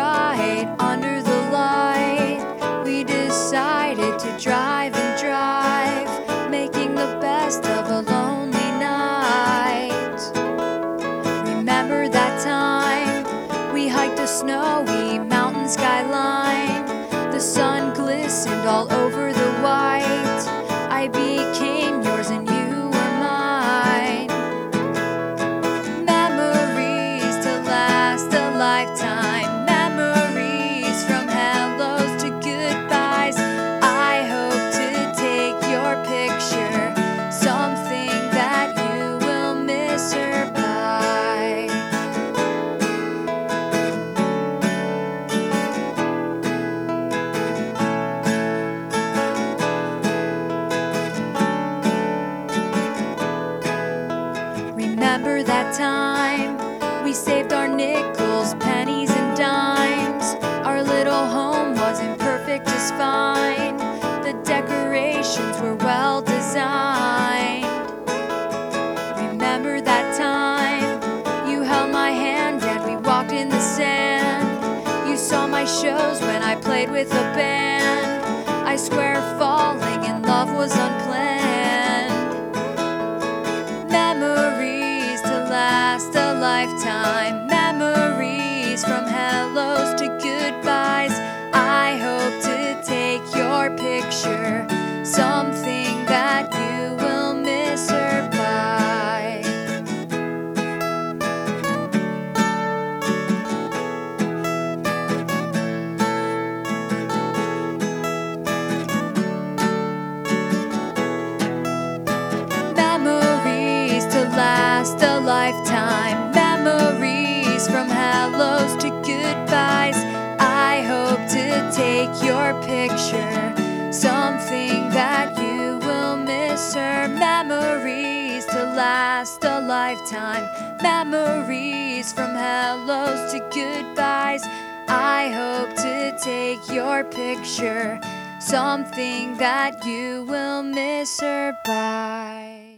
right That time we saved our nickels, pennies, and dimes. Our little home wasn't perfect, just fine. The decorations were well designed. Remember that time you held my hand and we walked in the sand. You saw my shows when I played with a band. I swear lifetime. Memories from hellos to goodbyes. I hope to take your picture. Something picture. Something that you will miss her. Memories to last a lifetime. Memories from hellos to goodbyes. I hope to take your picture. Something that you will miss her by.